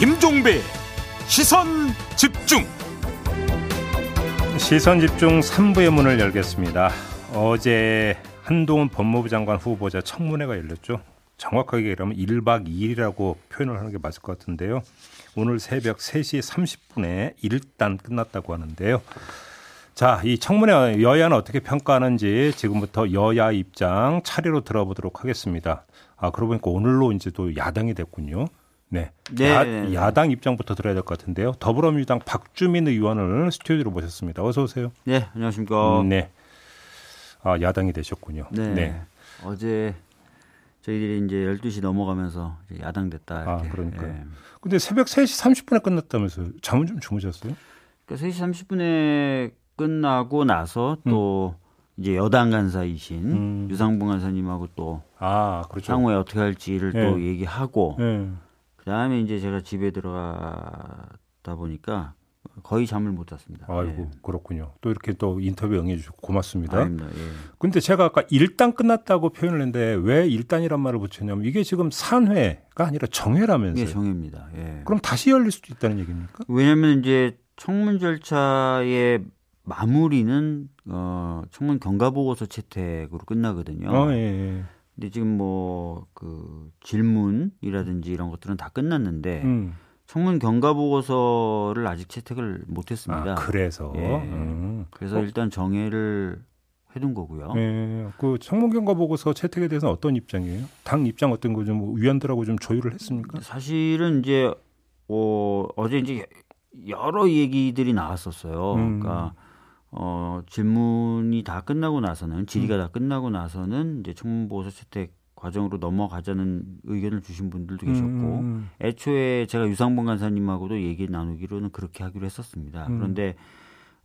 김종배 시선 집중 시선 집중 3부의 문을 열겠습니다. 어제 한동훈 법무부 장관 후보자 청문회가 열렸죠. 정확하게 얘기하면 1박 2일이라고 표현을 하는 게 맞을 것 같은데요. 오늘 새벽 3시 30분에 일단 끝났다고 하는데요. 자, 이 청문회 여야는 어떻게 평가하는지 지금부터 여야 입장 차례로 들어보도록 하겠습니다. 아, 그러고 보니까 오늘로 이제 또 야당이 됐군요. 네. 네. 야, 야당 입장부터 들어야 될 것 같은데요. 더불어민주당 박주민 의원을 스튜디오로 모셨습니다. 어서 오세요. 네, 안녕하십니까. 네. 아, 야당이 되셨군요. 네. 네. 어제 저희들이 이제 12시 넘어가면서 이제 야당 됐다. 아, 이렇게. 그러니까요. 예. 근데 새벽 3시 30분에 끝났다면서요. 잠은 좀 주무셨어요? 그러니까 3시 30분에 끝나고 나서 또 이제 여당 간사이신 음. 유상봉 간사님하고 또 아, 그렇죠. 향후에 어떻게 할지를 네. 또 얘기하고 네. 그다음에 이제 제가 집에 들어가다 보니까 거의 잠을 못 잤습니다. 아이고, 그렇군요. 또 이렇게 또 인터뷰 응해 주시고 예. 고맙습니다. 아닙니다. 예. 근데 제가 아까 일단 끝났다고 표현을 했는데 왜 일단이란 말을 붙였냐면 이게 지금 산회가 아니라 정회라면서요. 이게 정해입니다. 예. 그럼 다시 열릴 수도 있다는 얘기입니까? 왜냐하면 이제 청문 절차의 마무리는 어, 청문 경과 보고서 채택으로 끝나거든요. 어, 예, 예. 근데 지금 뭐 그 질문이라든지 이런 것들은 다 끝났는데 음. 청문 경과 보고서를 아직 채택을 못했습니다. 아, 그래서. 예. 음. 그래서 일단 정해를 해둔 거고요. 예, 그 청문 경과 보고서 채택에 대해서는 어떤 입장이에요? 당 입장 어떤 거 좀 위원들하고 좀 조율을 했습니까? 사실은 이제 어, 어제 이제 여러 얘기들이 나왔었어요. 음. 그러니까 어, 질문이 다 끝나고 나서는 질의가 음. 다 끝나고 나서는 이제 청문 보고서 채택 과정으로 넘어가자는 의견을 주신 분들도 계셨고 음. 애초에 제가 유상봉 간사님하고도 얘기 나누기로는 그렇게 하기로 했었습니다. 음. 그런데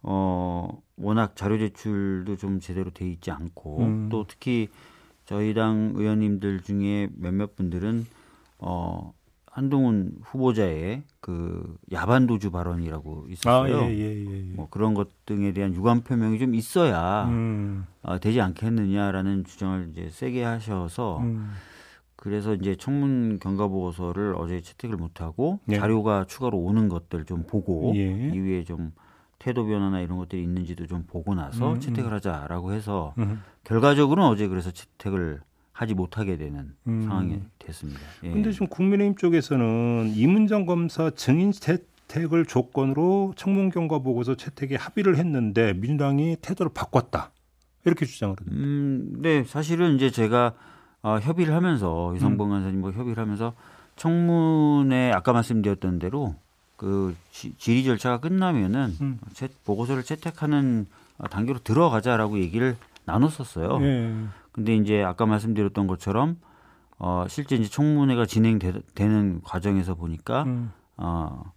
어 워낙 자료 제출도 좀 제대로 돼 있지 않고 음. 또 특히 저희 당 의원님들 중에 몇몇 분들은 어 한동훈 후보자의 그 야반도주 발언이라고 아, 있었어요. 예, 예, 예. 예. 뭐 그런 것 등에 대한 유감 표명이 좀 있어야 음, 어, 되지 않겠느냐라는 주장을 이제 세게 하셔서 음. 그래서 이제 청문 경과 보고서를 어제 채택을 못하고 예. 자료가 추가로 오는 것들 좀 보고 예. 이후에 좀 태도 변화나 이런 것들이 있는지도 좀 보고 나서 음, 채택을 하자라고 해서 음. 결과적으로는 어제 그래서 채택을 하지 못하게 되는 음. 상황이 됐습니다. 예. 근데 지금 국민의힘 쪽에서는 이문정 검사 증인 채택을 조건으로 청문경과 보고서 채택에 합의를 했는데 민주당이 태도를 바꿨다 이렇게 주장을 하던데. 음, 네, 사실은 이제 제가 어, 협의를 하면서 음. 유상봉 간사님과 협의를 하면서 청문회 아까 말씀드렸던 대로 그 지, 질의 절차가 끝나면은 음. 채, 보고서를 채택하는 어, 단계로 들어가자라고 얘기를 나눴었어요. 예. 근데 이제 아까 말씀드렸던 것처럼 어, 실제 이제 청문회가 진행되는 과정에서 보니까 음. 어,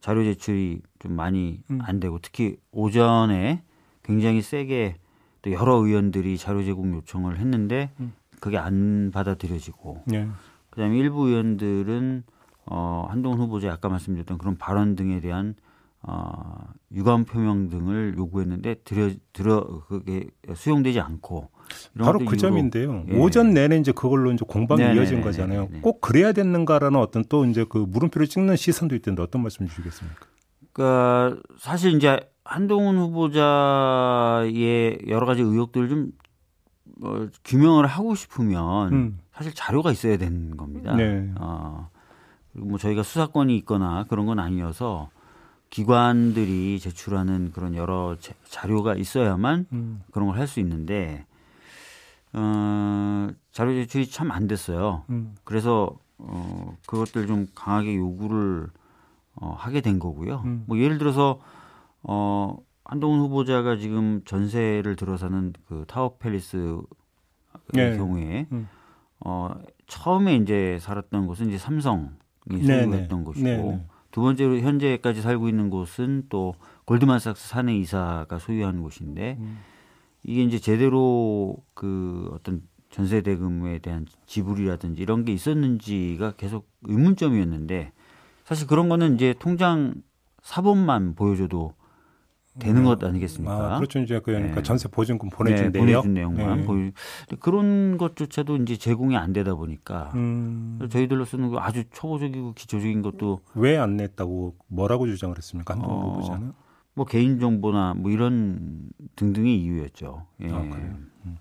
자료 제출이 좀 많이 음. 안 되고 특히 오전에 굉장히 세게 또 여러 의원들이 자료 제공 요청을 했는데 음. 그게 안 받아들여지고 예. 그다음에 일부 의원들은 어, 한동훈 후보자 아까 말씀드렸던 그런 발언 등에 대한 어, 유감 표명 등을 요구했는데 들여 들어 그게 수용되지 않고 바로 그 점인데요. 예. 오전 내내 이제 그걸로 이제 공방이 네네네네. 이어진 거잖아요. 네네. 꼭 그래야 되는가라는 어떤 또 이제 그 물음표를 찍는 시선도 있던데 어떤 말씀 주시겠습니까? 그러니까 사실 이제 한동훈 후보자의 여러 가지 의혹들을 좀 어, 규명을 하고 싶으면 음. 사실 자료가 있어야 되는 겁니다. 네. 어, 그리고 뭐 저희가 수사권이 있거나 그런 건 아니어서 기관들이 제출하는 그런 여러 자- 자료가 있어야만 음. 그런 걸 할 수 있는데 어, 자료 제출이 참 안 됐어요. 음. 그래서 어, 그것들 좀 강하게 요구를 어, 하게 된 거고요. 음. 뭐 예를 들어서 어, 한동훈 후보자가 지금 전세를 들어서는 그 타워 팰리스 네. 경우에 음. 어, 처음에 이제 살았던 곳은 이제 삼성이. 소유했던 곳이고 네네. 두 번째로 현재까지 살고 있는 곳은 또 골드만삭스 사내 이사가 소유한 곳인데 음. 이게 이제 제대로 그 어떤 전세 대금에 대한 지불이라든지 이런 게 있었는지가 계속 의문점이었는데 사실 그런 거는 이제 통장 사본만 보여줘도 되는 음. 것 아니겠습니까? 아, 그렇죠. 이제 그러니까 네. 전세 보증금 보내준 네, 내용, 보내준 내용만 네. 보여. 그런 것조차도 이제 제공이 안 되다 보니까 음. 저희들로서는 그 아주 초보적이고 기초적인 것도 왜 안 냈다고 뭐라고 주장을 했습니까? 한동 어, 후보자는? 뭐 개인 정보나 뭐 이런 등등의 이유였죠. 예. 아, 그래요. 음.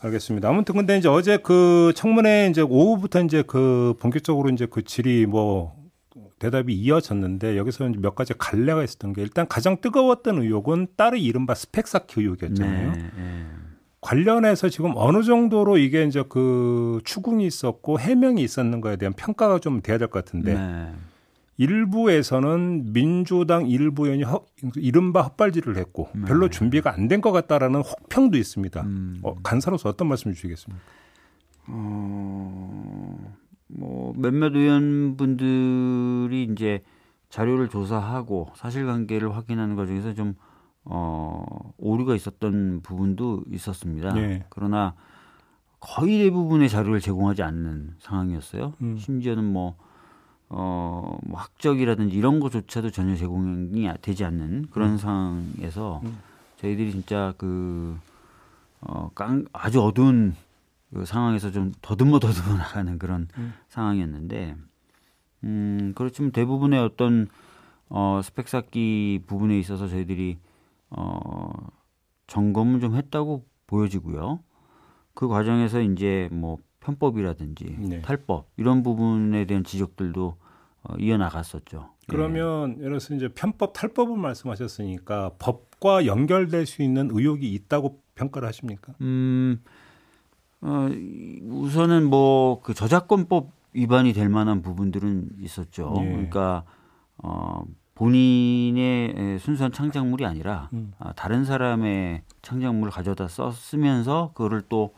알겠습니다. 아무튼 근데 이제 어제 그 청문회 이제 오후부터 이제 그 본격적으로 이제 그 질의 뭐 대답이 이어졌는데 여기서 이제 몇 가지 갈래가 있었던 게 일단 가장 뜨거웠던 의혹은 딸의 이른바 스펙 쌓기 의혹이었잖아요. 네, 네. 관련해서 지금 어느 정도로 이게 이제 그 추궁이 있었고 해명이 있었는 거에 대한 평가가 좀 돼야 될 것 같은데 네. 일부에서는 민주당 일부 의원이 허, 이른바 헛발질을 했고 네. 별로 준비가 안 된 것 같다라는 혹평도 있습니다. 음. 어, 간사로서 어떤 말씀 주시겠습니까? 어, 뭐 몇몇 의원분들이 이제 자료를 조사하고 사실관계를 확인하는 과정에서 좀 어, 오류가 있었던 부분도 있었습니다. 네. 그러나 거의 대부분의 자료를 제공하지 않는 상황이었어요. 음. 심지어는 뭐 어, 뭐 학적이라든지 이런 것조차도 전혀 제공이 되지 않는 그런 음. 상황에서 음. 저희들이 진짜 그 어, 깡, 아주 어두운 그 상황에서 좀 더듬어 더듬어 나가는 그런 음. 상황이었는데, 음, 그렇지만 대부분의 어떤 어, 스펙 쌓기 부분에 있어서 저희들이 어, 점검을 좀 했다고 보여지고요. 그 과정에서 이제 뭐 편법이라든지 네. 탈법 이런 부분에 대한 지적들도 어, 이어나갔었죠. 그러면 예. 예를 들어서 이제 편법 탈법을 말씀하셨으니까 법과 연결될 수 있는 의혹이 있다고 평가를 하십니까? 음, 어, 우선은 뭐 그 저작권법 위반이 될 만한 부분들은 있었죠. 예. 그러니까 어, 본인의 순수한 창작물이 아니라 음. 아, 다른 사람의 창작물을 가져다 썼으면서 그거를 또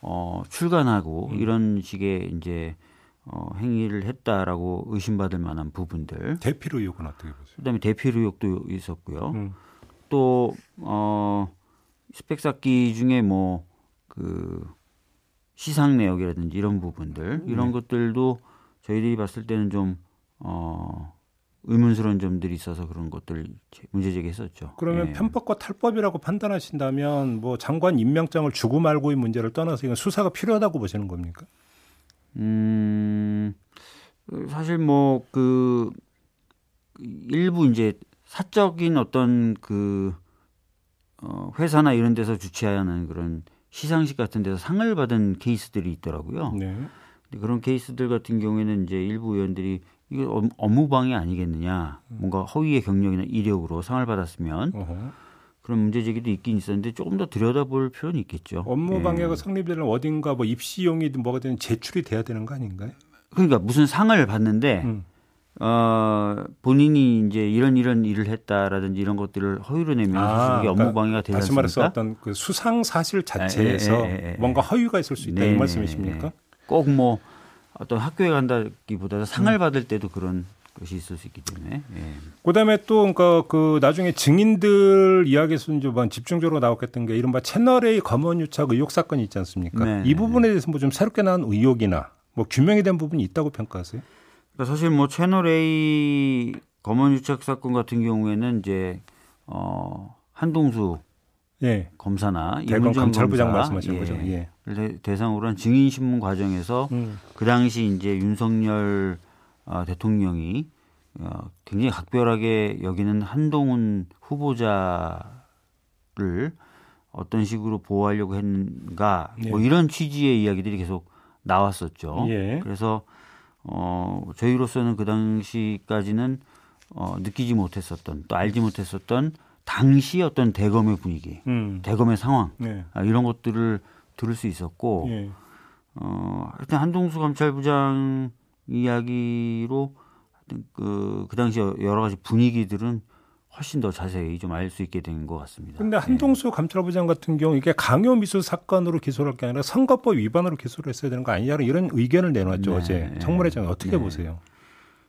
어, 출간하고 음. 이런 식의 이제 어, 행위를 했다라고 의심받을 만한 부분들. 대필 의혹은 어떻게 보세요? 그다음에 대필 의혹도 있었고요. 음. 또 어, 스펙 쌓기 중에 뭐그 시상 내역이라든지 이런 부분들 음. 이런 네. 것들도 저희들이 봤을 때는 좀 어, 의문스러운 점들이 있어서 그런 것들 문제 제기했었죠. 그러면 예. 편법과 탈법이라고 판단하신다면 뭐 장관 임명장을 주고 말고의 문제를 떠나서 이건 수사가 필요하다고 보시는 겁니까? 음 사실 뭐 그 일부 이제 사적인 어떤 그 어, 회사나 이런 데서 주최하는 그런 시상식 같은 데서 상을 받은 케이스들이 있더라고요. 네. 그런 케이스들 같은 경우에는 이제 일부 의원들이 이거 업무방해 아니겠느냐, 뭔가 허위의 경력이나 이력으로 상을 받았으면 어허. 그런 문제 제기도 있긴 있었는데 조금 더 들여다볼 필요는 있겠죠. 업무 방해가 예. 성립되는 어딘가 뭐 입시용이든 뭐가 되든 제출이 돼야 되는 거 아닌가요? 그러니까 무슨 상을 받는데 음. 어, 본인이 이제 이런 이런 일을 했다라든지 이런 것들을 허위로 내면 아, 이게 업무 방해가 되지 않습니까? 다시 말해서 어떤 그 수상 사실 자체에서 에, 에, 에, 뭔가 허위가 있을 수 있다 네, 이 말씀이십니까? 꼭 뭐 어떤 학교에 간다기보다 상을 음. 받을 때도 그런 것이 있을 수 있기 때문에. 예. 그다음에 또 그러니까 그 나중에 증인들 이야기에서 이제 뭐 집중적으로 나왔겠던 게 이른바 채널 A 검언 유착 의혹 사건이 있지 않습니까? 네, 이 부분에 대해서 뭐 좀 새롭게 나온 의혹이나 뭐 규명이 된 부분이 있다고 평가하세요? 그러니까 사실 뭐 채널 A 검언 유착 사건 같은 경우에는 이제 어 한동수 예. 검사나 대검 감찰부장 말씀하시는 예. 거죠. 예. 대상으로 한 증인 신문 과정에서 음. 그 당시 이제 윤석열 어, 대통령이 어, 굉장히 각별하게 여기는 한동훈 후보자를 어떤 식으로 보호하려고 했는가 뭐 예. 이런 취지의 이야기들이 계속 나왔었죠. 예. 그래서 어, 저희로서는 그 당시까지는 어, 느끼지 못했었던 또 알지 못했었던 당시 어떤 대검의 분위기, 음. 대검의 상황 네. 아, 이런 것들을 들을 수 있었고 예. 어, 하여튼 한동수 감찰부장 이야기로 그, 그 당시 여러 가지 분위기들은 훨씬 더 자세히 좀 알 수 있게 된 것 같습니다. 근데 한동수 네. 감찰부장 같은 경우 이게 강요 미수 사건으로 기소를 할 게 아니라 선거법 위반으로 기소를 했어야 되는 거 아니냐 이런 의견을 내놨죠 네. 어제 청문회장에 어떻게 네. 보세요?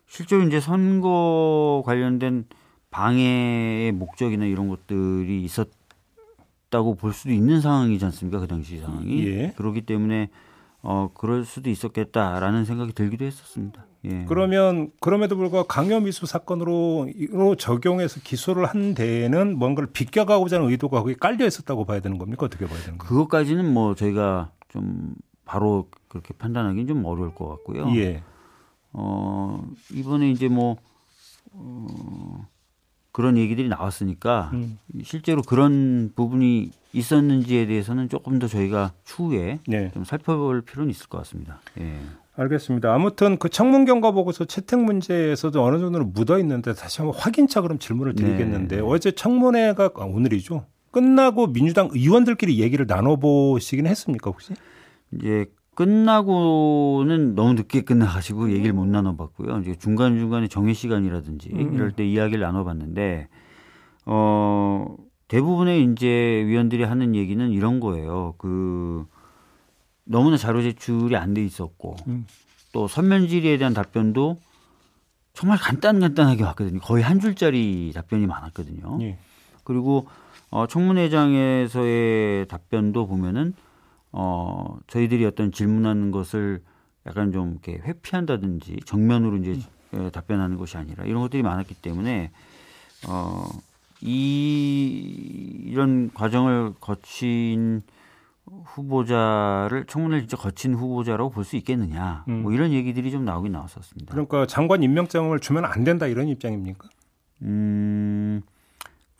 실제로 이제 선거 관련된 방해의 목적이나 이런 것들이 있었다고 볼 수도 있는 상황이지 않습니까 그 당시 상황이 예. 그렇기 때문에 어 그럴 수도 있었겠다라는 생각이 들기도 했었습니다. 예. 그러면 그럼에도 불구하고 강요미수 사건으로 적용해서 기소를 한 데에는 뭔가를 비껴가고자 하는 의도가 거기 깔려 있었다고 봐야 되는 겁니까? 어떻게 봐야 되는 거예요? 그것까지는 뭐 저희가 좀 바로 그렇게 판단하기는 좀 어려울 것 같고요. 예. 어, 이번에 이제 뭐, 어, 그런 얘기들이 나왔으니까 음. 실제로 그런 부분이 있었는지에 대해서는 조금 더 저희가 추후에 네. 좀 살펴볼 필요는 있을 것 같습니다. 예. 알겠습니다. 아무튼 그 청문 경과 보고서 채택 문제에서도 어느 정도는 묻어 있는데 다시 한번 확인차 그럼 질문을 드리겠는데 네. 어제 청문회가 아, 오늘이죠. 끝나고 민주당 의원들끼리 얘기를 나눠보시긴 했습니까 혹시? 이제 끝나고는 너무 늦게 끝나가지고 얘기를 못 나눠봤고요. 이제 중간 중간에 정해 시간이라든지 음. 이럴 때 이야기를 나눠봤는데 어 대부분의 이제 위원들이 하는 얘기는 이런 거예요. 그 너무나 자료 제출이 안 돼 있었고 음. 또 선면 질의에 대한 답변도 정말 간단 간단하게 왔거든요. 거의 한 줄짜리 답변이 많았거든요. 예. 그리고 어, 청문회장에서의 답변도 보면은 어, 저희들이 어떤 질문하는 것을 약간 좀 이렇게 회피한다든지 정면으로 이제 에, 답변하는 것이 아니라 이런 것들이 많았기 때문에 어, 이 이런 과정을 거친 후보자를 청문회를 진짜 거친 후보자라고 볼 수 있겠느냐 음. 뭐 이런 얘기들이 좀 나오긴 나왔었습니다. 그러니까 장관 임명장을 주면 안 된다 이런 입장입니까? 음,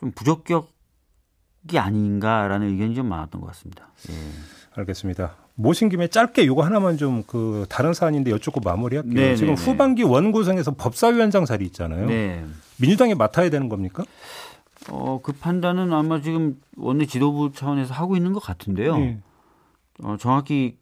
좀 부적격이 아닌가라는 의견이 좀 많았던 것 같습니다. 예. 알겠습니다. 모신 김에 짧게 이거 하나만 좀 그 다른 사안인데 여쭙고 마무리할게요. 네, 지금 네, 네. 후반기 원구성에서 법사위원장 자리 있잖아요. 네. 민주당이 맡아야 되는 겁니까? 어, 그 판단은 아마 지금 원내 지도부 차원에서 하고 있는 것 같은데요. 예. 어, 정확히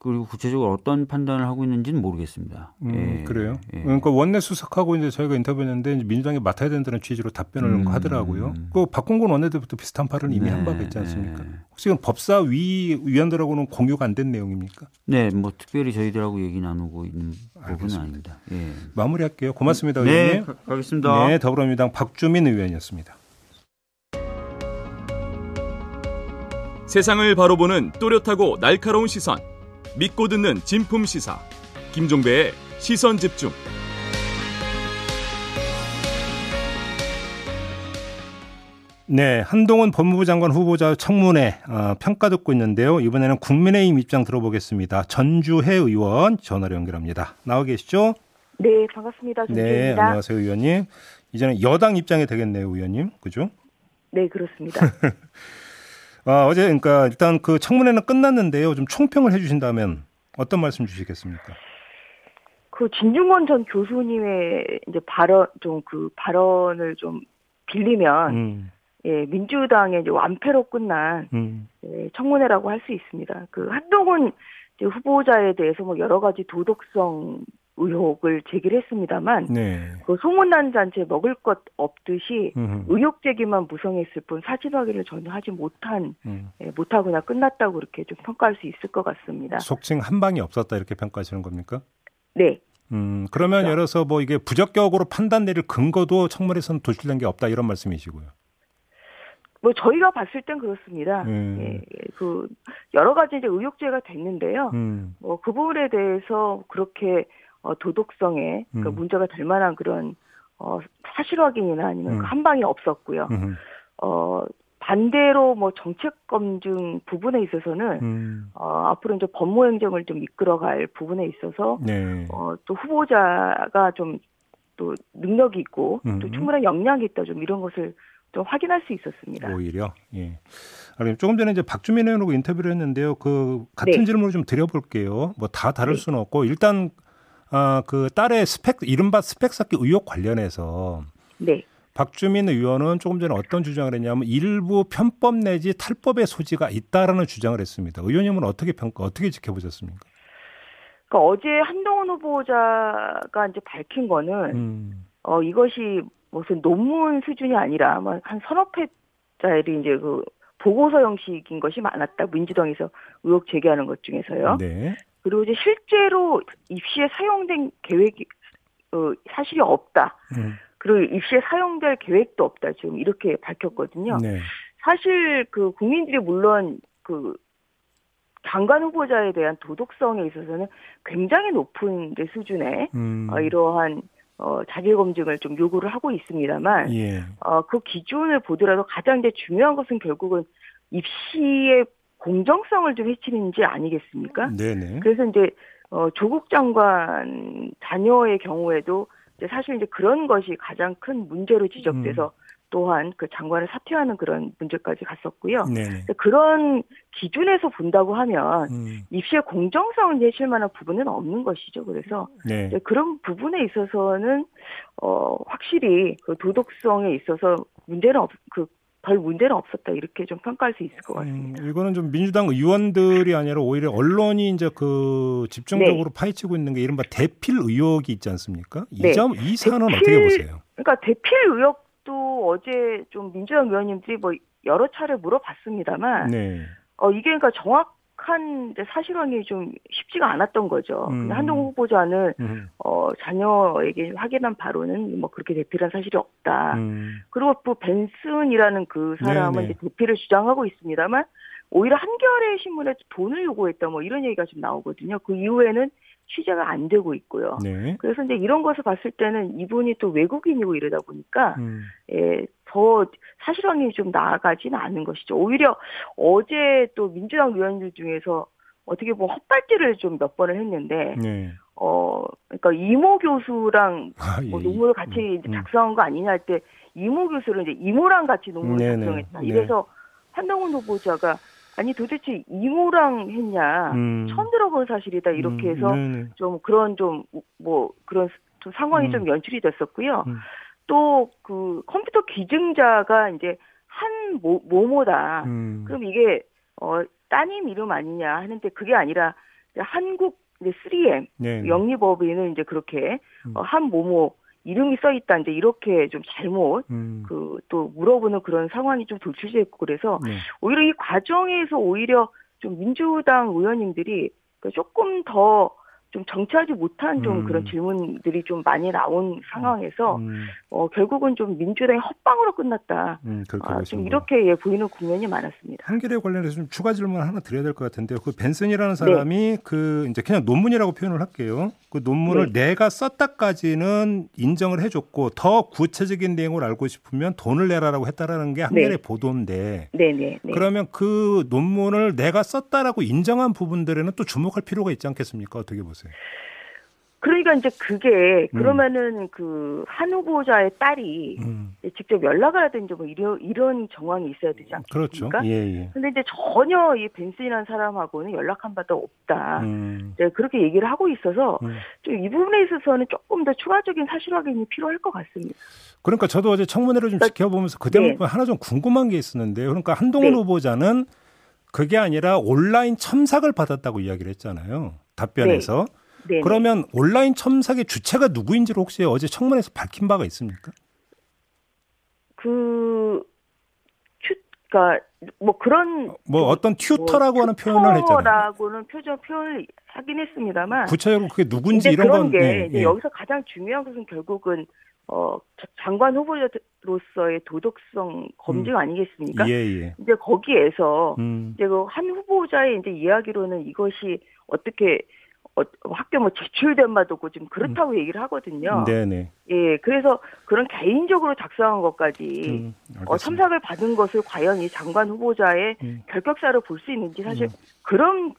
그리고 구체적으로 어떤 판단을 하고 있는지는 모르겠습니다. 음, 예. 그래요. 예. 그러니까 원내 수석하고 이제 저희가 인터뷰했는데 이제 민주당이 맡아야 된다는 취지로 답변을 음. 하더라고요. 그 박홍근 원내대표도 비슷한 발언을 이미 네, 한 바가 있지 않습니까? 네. 혹시 법사위 위원들하고는 공유가 안 된 내용입니까? 네, 뭐 특별히 저희들하고 얘기 나누고 있는 부분은 알겠습니다. 아닙니다. 예. 마무리할게요. 고맙습니다, 네, 의원님. 가- 가겠습니다. 네, 더불어민주당 박주민 의원이었습니다. 세상을 바로 보는 또렷하고 날카로운 시선 믿고 듣는 진품 시사 김종배의 시선 집중 네, 한동훈 법무부 장관 후보자 청문회 어, 평가 듣고 있는데요. 이번에는 국민의힘 입장 들어보겠습니다. 전주혜 의원 전화로 연결합니다. 나와 계시죠? 네, 반갑습니다. 네, 전주입니다. 안녕하세요, 의원님. 이제는 여당 입장이 되겠네요, 의원님. 그죠? 네, 그렇습니다. 아, 어제 그러니까 일단 그 청문회는 끝났는데요. 좀 총평을 해주신다면 어떤 말씀 주시겠습니까? 그 진중권 전 교수님의 이제 발언 좀 그 발언을 좀 빌리면 음, 예, 민주당의 이제 완패로 끝난 음, 예, 청문회라고 할 수 있습니다. 그 한동훈 후보자에 대해서 뭐 여러 가지 도덕성 의혹을 제기를 했습니다만 네. 그 소문난 잔치에 먹을 것 없듯이 음, 의혹 제기만 무성했을 뿐 사실 확인을 전혀 하지 못한 음. 예, 못하거나 끝났다고 이렇게 좀 평가할 수 있을 것 같습니다. 속칭 한 방이 없었다 이렇게 평가하시는 겁니까? 네. 음, 그러면 그렇죠. 예를 들어서 뭐 이게 부적격으로 판단 내릴 근거도 청문회에서는 도출된 게 없다 이런 말씀이시고요. 뭐 저희가 봤을 땐 그렇습니다. 음. 예, 그 여러 가지 이제 의혹제가 됐는데요. 음, 뭐그 부분에 대해서 그렇게 어, 도덕성에 그 음. 문제가 될 만한 그런 어, 사실 확인이나 아니면 음. 그 한 방이 없었고요. 음, 어, 반대로 뭐 정책 검증 부분에 있어서는 음, 어, 앞으로 이제 법무 행정을 좀 이끌어갈 부분에 있어서 네. 어, 또 후보자가 좀 또 능력이 있고 음. 또 충분한 역량이 있다 좀 이런 것을 좀 확인할 수 있었습니다. 오히려 예. 아, 조금 전에 이제 박주민 의원하고 인터뷰를 했는데요. 그 같은 네. 질문을 좀 드려볼게요. 뭐 다 다를 네. 수는 없고 일단 아, 그 딸의 스펙 이른바 스펙 쌓기 의혹 관련해서 네. 박주민 의원은 조금 전에 어떤 주장을 했냐면 일부 편법 내지 탈법의 소지가 있다라는 주장을 했습니다. 의원님은 어떻게 평가 어떻게 지켜보셨습니까? 그러니까 어제 한동훈 후보자가 이제 밝힌 거는 음, 어 이것이 무슨 논문 수준이 아니라 아마 한 서너 페짜리 이제 그 보고서 형식인 것이 많았다. 민주당에서 의혹 제기하는 것 중에서요. 네. 그리고 이제 실제로 입시에 사용된 계획이 어, 사실이 없다. 음, 그리고 입시에 사용될 계획도 없다. 지금 이렇게 밝혔거든요. 네. 사실 그 국민들이 물론 그 장관 후보자에 대한 도덕성에 있어서는 굉장히 높은 수준의 음. 어, 이러한 어, 자질 검증을 좀 요구를 하고 있습니다만 예. 어, 그 기준을 보더라도 가장 이제 중요한 것은 결국은 입시의 공정성을 좀 해치는 문제 아니겠습니까? 네네. 그래서 이제 어, 조국 장관 자녀의 경우에도 이제 사실 이제 그런 것이 가장 큰 문제로 지적돼서 음. 또한 그 장관을 사퇴하는 그런 문제까지 갔었고요. 그런 기준에서 본다고 하면 음. 입시의 공정성을 내실 만한 부분은 없는 것이죠. 그래서 네. 그런 부분에 있어서는 어 확실히 그 도덕성에 있어서 문제는 없 그 별 문제는 없었다 이렇게 좀 평가할 수 있을 것 음, 같습니다. 이거는 좀 민주당 의원들이 아니라 오히려 언론이 이제 그 집중적으로 파헤치고 있는 게 이른바 대필 의혹이 있지 않습니까? 이 네. 점, 이 사안은 어떻게 보세요? 그러니까 대필 의혹도 어제 좀 민주당 의원님들이 뭐 여러 차례 물어봤습니다만 네. 어 이게 그러니까 정확 한 이제 사실관계 좀 쉽지가 않았던 거죠. 음. 근데 한동훈 후보자는 음, 어 자녀에게 확인한 바로는 뭐 그렇게 대필한 사실이 없다. 음, 그리고 또 벤슨이라는 그 사람은 네네. 이제 대피를 주장하고 있습니다만 오히려 한겨레 신문에 돈을 요구했다 뭐 이런 얘기가 좀 나오거든요. 그 이후에는 취재가 안 되고 있고요. 네. 그래서 이제 이런 것을 봤을 때는 이분이 또 외국인이고 이러다 보니까 음, 예, 더 사실관계이 좀 나아가지는 않은 것이죠. 오히려 어제 또 민주당 의원들 중에서 어떻게 보면 헛발질을 좀 몇 번을 했는데 네. 어 그러니까 이모 교수랑 아, 뭐 예. 논문을 같이 음, 음. 작성한 거 아니냐 할 때 이모 교수를 이제 이모랑 같이 논문을 네네. 작성했다. 네. 이래서 한동훈 후보자가 아니 도대체 이모랑 했냐 음. 처음 들어본 사실이다 이렇게 음, 해서 네네. 좀 그런 좀 뭐 그런 좀 상황이 음. 좀 연출이 됐었고요. 음. 또그 컴퓨터 기증자가 이제 한 모, 모모다. 음, 그럼 이게 어 따님 이름 아니냐 하는데 그게 아니라 한국 이제 3M 네. 영리법인은 이제 그렇게 음. 어, 한 모모 이름이 써 있다 이제 이렇게 좀 잘못 음, 그또 물어보는 그런 상황이 좀 돌출됐고 그래서 네. 오히려 이 과정에서 오히려 좀 민주당 의원님들이 그 조금 더 좀 정치하지 못한 좀 음. 그런 질문들이 좀 많이 나온 상황에서 음, 어 결국은 좀 민주당의 헛방으로 끝났다. 음, 그렇게 아, 좀 이렇게 예, 보이는 국면이 많았습니다. 한겨레 관련해서 좀 추가 질문 하나 드려야 될 것 같은데요. 그 벤슨이라는 네. 사람이 그 이제 그냥 논문이라고 표현을 할게요. 그 논문을 내가 썼다까지는 인정을 해줬고 더 구체적인 내용을 알고 싶으면 돈을 내라라고 했다라는 게 한겨레 네. 보도인데 네네. 네. 그러면 그 논문을 내가 썼다라고 인정한 부분들에는 또 주목할 필요가 있지 않겠습니까? 어떻게 보세요? 그러니까 이제 그게 음. 그러면은 그한 후보자의 딸이 음, 직접 연락을 하든지 뭐 이런 이런 정황이 있어야 되지 그렇죠. 않겠습니까? 예, 예. 근데 이제 전혀 이 벤슨이라는 사람하고는 연락한 바도 없다. 음, 네, 그렇게 얘기를 하고 있어서 음. 좀이 부분에 있어서는 조금 더 추가적인 사실 확인이 필요할 것 같습니다. 그러니까 저도 어제 청문회를 좀 그러니까- 지켜보면서 그 대목에 네. 하나 좀 궁금한 게 있었는데요. 그러니까 한동훈 네. 후보자는 그게 아니라 온라인 첨삭을 받았다고 이야기를 했잖아요. 답변에서. 네. 그러면 온라인 첨삭의 주체가 누구인지를 혹시 어제 청문회에서 밝힌 바가 있습니까? 그 추, 그러니까 뭐 그런 뭐좀 어떤 튜터라고 하는 표현을 했잖아요. 튜터라고는 표정 표현을 하긴 했습니다만 구체적으로 그게 누군지 이런 그런 건 게 예, 예. 여기서 가장 중요한 것은 결국은 어 자- 장관 후보자로서의 도덕성 검증 아니겠습니까? 예, 예. 이제 거기에서 음, 이제 그 한 후보자의 이제 이야기로는 이것이 어떻게 어, 학교 뭐 제출된 바도 없고 지금 그렇다고 얘기를 하거든요. 네, 네. 예, 그래서 그런 개인적으로 작성한 것까지 음, 어. 첨삭을 받은 것을 과연 이 장관 후보자의 음. 결격사를 볼수 있는지 사실 음. 그런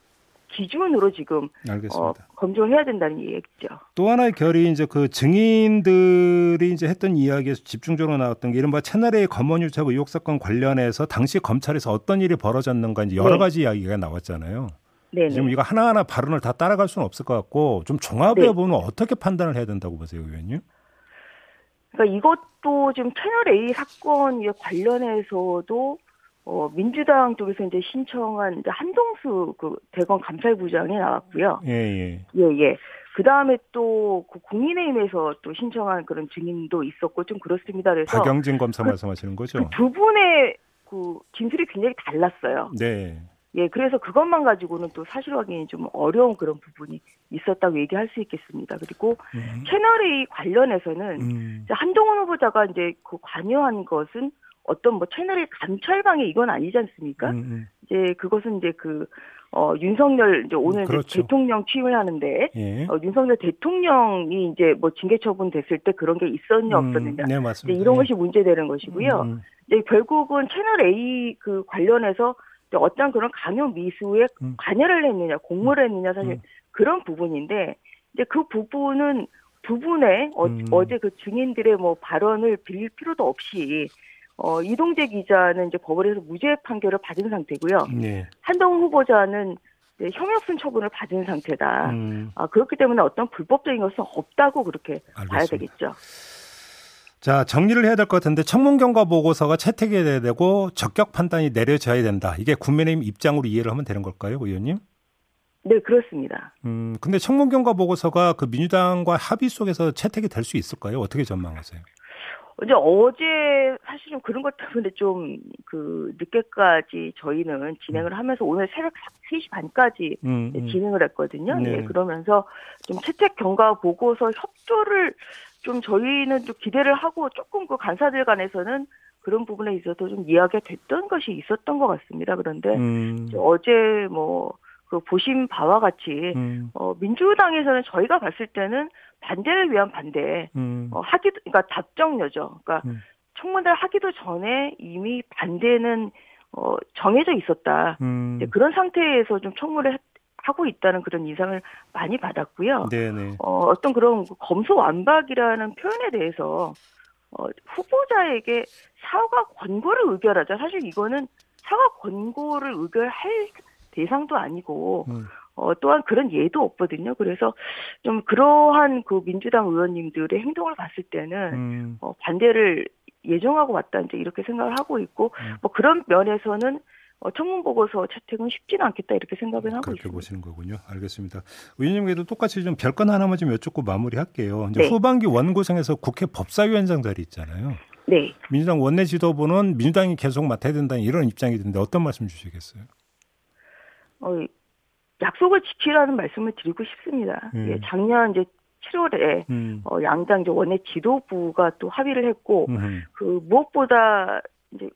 기준으로 지금 어, 알겠습니다. 검증을 해야 된다는 얘기죠. 또 하나의 결이 이제 그 증인들이 이제 했던 이야기에서 집중적으로 나왔던 게 이른바 채널A 검언유착 의혹 사건 관련해서 당시 검찰에서 어떤 일이 벌어졌는가 이제 여러 네. 가지 이야기가 나왔잖아요. 네네. 지금 이거 하나하나 발언을 다 따라갈 수는 없을 것 같고 좀 종합해 네. 보면 어떻게 판단을 해야 된다고 보세요, 의원님? 그러니까 이것도 지금 채널 A 사건 관련해서도 어, 민주당 쪽에서 이제 신청한 이제 한동수 그 대검 감찰부장이 나왔고요. 예, 예. 예, 예. 그 다음에 또 그 국민의힘에서 또 신청한 그런 증인도 있었고 좀 그렇습니다. 그래서 박영진 검사 그- 말씀하시는 거죠? 그 두 분의 그 진술이 굉장히 달랐어요. 네. 예, 그래서 그것만 가지고는 또 사실 확인이 좀 어려운 그런 부분이 있었다고 얘기할 수 있겠습니다. 그리고 음. 채널 A 관련해서는 음. 한동훈 후보자가 이제 그 관여한 것은 어떤 뭐 채널의 감찰방해 이건 아니지 않습니까? 음, 음. 이제 그것은 이제 그 어, 윤석열 이제 오늘 그렇죠. 대통령 취임을 하는데 예. 어, 윤석열 대통령이 이제 뭐 징계 처분 됐을 때 그런 게 있었냐 없었느냐 음, 네, 이제 맞습니다. 이런 예. 것이 문제되는 것이고요. 음, 이제 결국은 채널 A 그 관련해서 이제 어떤 그런 강요 미수에 음. 관여를 했느냐, 공모를 했느냐 사실 음. 그런 부분인데 이제 그 부분은 부분에 어, 음. 어제 그 증인들의 뭐 발언을 빌릴 필요도 없이 어, 이동재 기자는 이제 법원에서 무죄 판결을 받은 상태고요. 네. 한동훈 후보자는 형역순 처분을 받은 상태다. 음, 아, 그렇기 때문에 어떤 불법적인 것은 없다고 그렇게 봐야 알겠습니다. 되겠죠. 자 정리를 해야 될 것 같은데 청문 경과 보고서가 채택이 되고 적격 판단이 내려져야 된다. 이게 국민의힘 입장으로 이해를 하면 되는 걸까요, 의원님? 네, 그렇습니다. 음, 근데 청문 경과 보고서가 그 민주당과 합의 속에서 채택이 될 수 있을까요? 어떻게 전망하세요? 이제 어제 사실은 그런 것 때문에 좀 그 늦게까지 저희는 진행을 하면서 오늘 새벽 3시 반까지 음, 네, 음. 진행을 했거든요. 네. 예, 그러면서 좀 채택 경과 보고서 협조를 좀 저희는 좀 기대를 하고 조금 그 간사들 간에서는 그런 부분에 있어서 좀 이야기가 됐던 것이 있었던 것 같습니다. 그런데 음, 어제 뭐 그 보신 바와 같이 음, 어, 민주당에서는 저희가 봤을 때는 반대를 위한 반대, 음, 어, 하기 그러니까 답정녀죠. 그러니까 음. 청문회를 하기도 전에 이미 반대는 어, 정해져 있었다. 음. 이제 그런 상태에서 좀 청문회 를 하고 있다는 그런 인상을 많이 받았고요. 네네. 어, 어떤 그런 검소 완박이라는 표현에 대해서 어, 후보자에게 사과 권고를 의결하자. 사실 이거는 사과 권고를 의결할 대상도 아니고 음. 어, 또한 그런 예도 없거든요. 그래서 좀 그러한 그 민주당 의원님들의 행동을 봤을 때는 음. 어, 반대를 예정하고 왔다 이제 이렇게 생각을 하고 있고 음. 뭐 그런 면에서는 어, 청문 보고서 채택은 쉽지는 않겠다 이렇게 생각을 하고 그렇게 있습니다. 보시는 거군요. 알겠습니다. 의원님께도 똑같이 좀 별건 하나만 좀 여쭙고 마무리할게요. 이제 네. 후반기 원구성에서 국회 법사위원장 자리 있잖아요. 네. 민주당 원내 지도부는 민주당이 계속 맡아야 된다는 이런 입장이 드는데 어떤 말씀 주시겠어요? 어, 약속을 지키라는 말씀을 드리고 싶습니다. 음. 예, 작년 이제 7월에 음. 어, 양당 이제 원내 지도부가 또 합의를 했고 음. 그 무엇보다 이제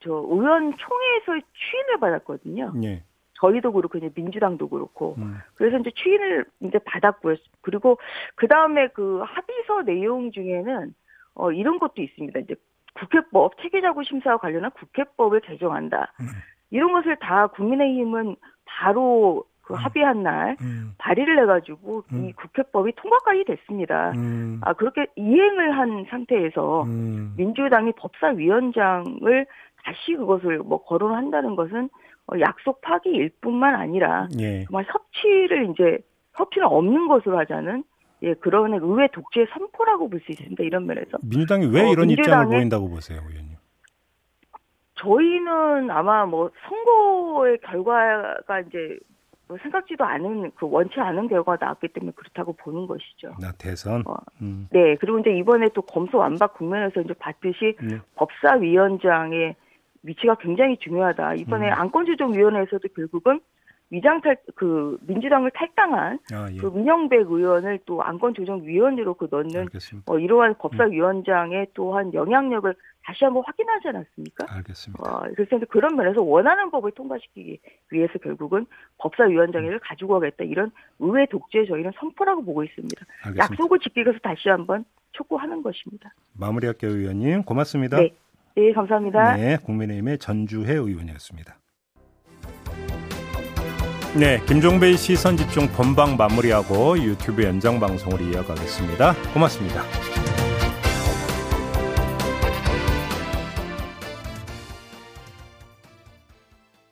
저 의원총회에서 추인을 받았거든요. 예. 저희도 그렇고 이제 민주당도 그렇고 음. 그래서 이제 추인을 이제 받았고요. 그리고 그 다음에 그 합의서 내용 중에는 어 이런 것도 있습니다. 이제 국회법 체계자구 심사와 관련한 국회법을 개정한다. 음. 이런 것을 다 국민의힘은 바로 그 음. 합의한 날 음. 발의를 해가지고 음. 이 국회법이 통과까지 됐습니다. 음. 아 그렇게 이행을 한 상태에서 음. 민주당이 법사위원장을 다시 그것을 뭐 거론한다는 것은 어, 약속 파기일 뿐만 아니라 예. 정말 협치를 이제 협치는 없는 것으로 하자는 예 그런 의회 독재의 선포라고 볼 수 있습니다. 이런 면에서 민주당이 왜 어, 이런 입장을 보인다고 보세요, 의원님? 저희는 아마 뭐 선거의 결과가 이제 뭐 생각지도 않은 그 원치 않은 결과가 나왔기 때문에 그렇다고 보는 것이죠. 나 대선. 어. 음. 네 그리고 이제 이번에 또 검소 완박 국면에서 이제 봤듯이 네. 법사위원장의 위치가 굉장히 중요하다. 이번에 음. 안건조정위원회에서도 결국은 위장탈 그 민주당을 탈당한 아, 예. 그 민영백 의원을 또 안건조정위원으로 그 넣는. 어, 이러한 법사위원장의 또한 영향력을 다시 한번 확인하지 않았습니까? 알겠습니다. 어, 그래서 그런 면에서 원하는 법을 통과시키기 위해서 결국은 법사위원장을 가지고 가겠다 이런 의회 독재 저희는 선포라고 보고 있습니다. 알겠습니다. 약속을 지키기 위해서 다시 한번 촉구하는 것입니다. 마무리할게요, 의원님. 고맙습니다. 네. 네, 감사합니다. 네, 국민의힘의 전주혜 의원이었습니다. 네, 김종배의 시선 집중 본방 마무리하고 유튜브 연장 방송으로 이어가겠습니다. 고맙습니다.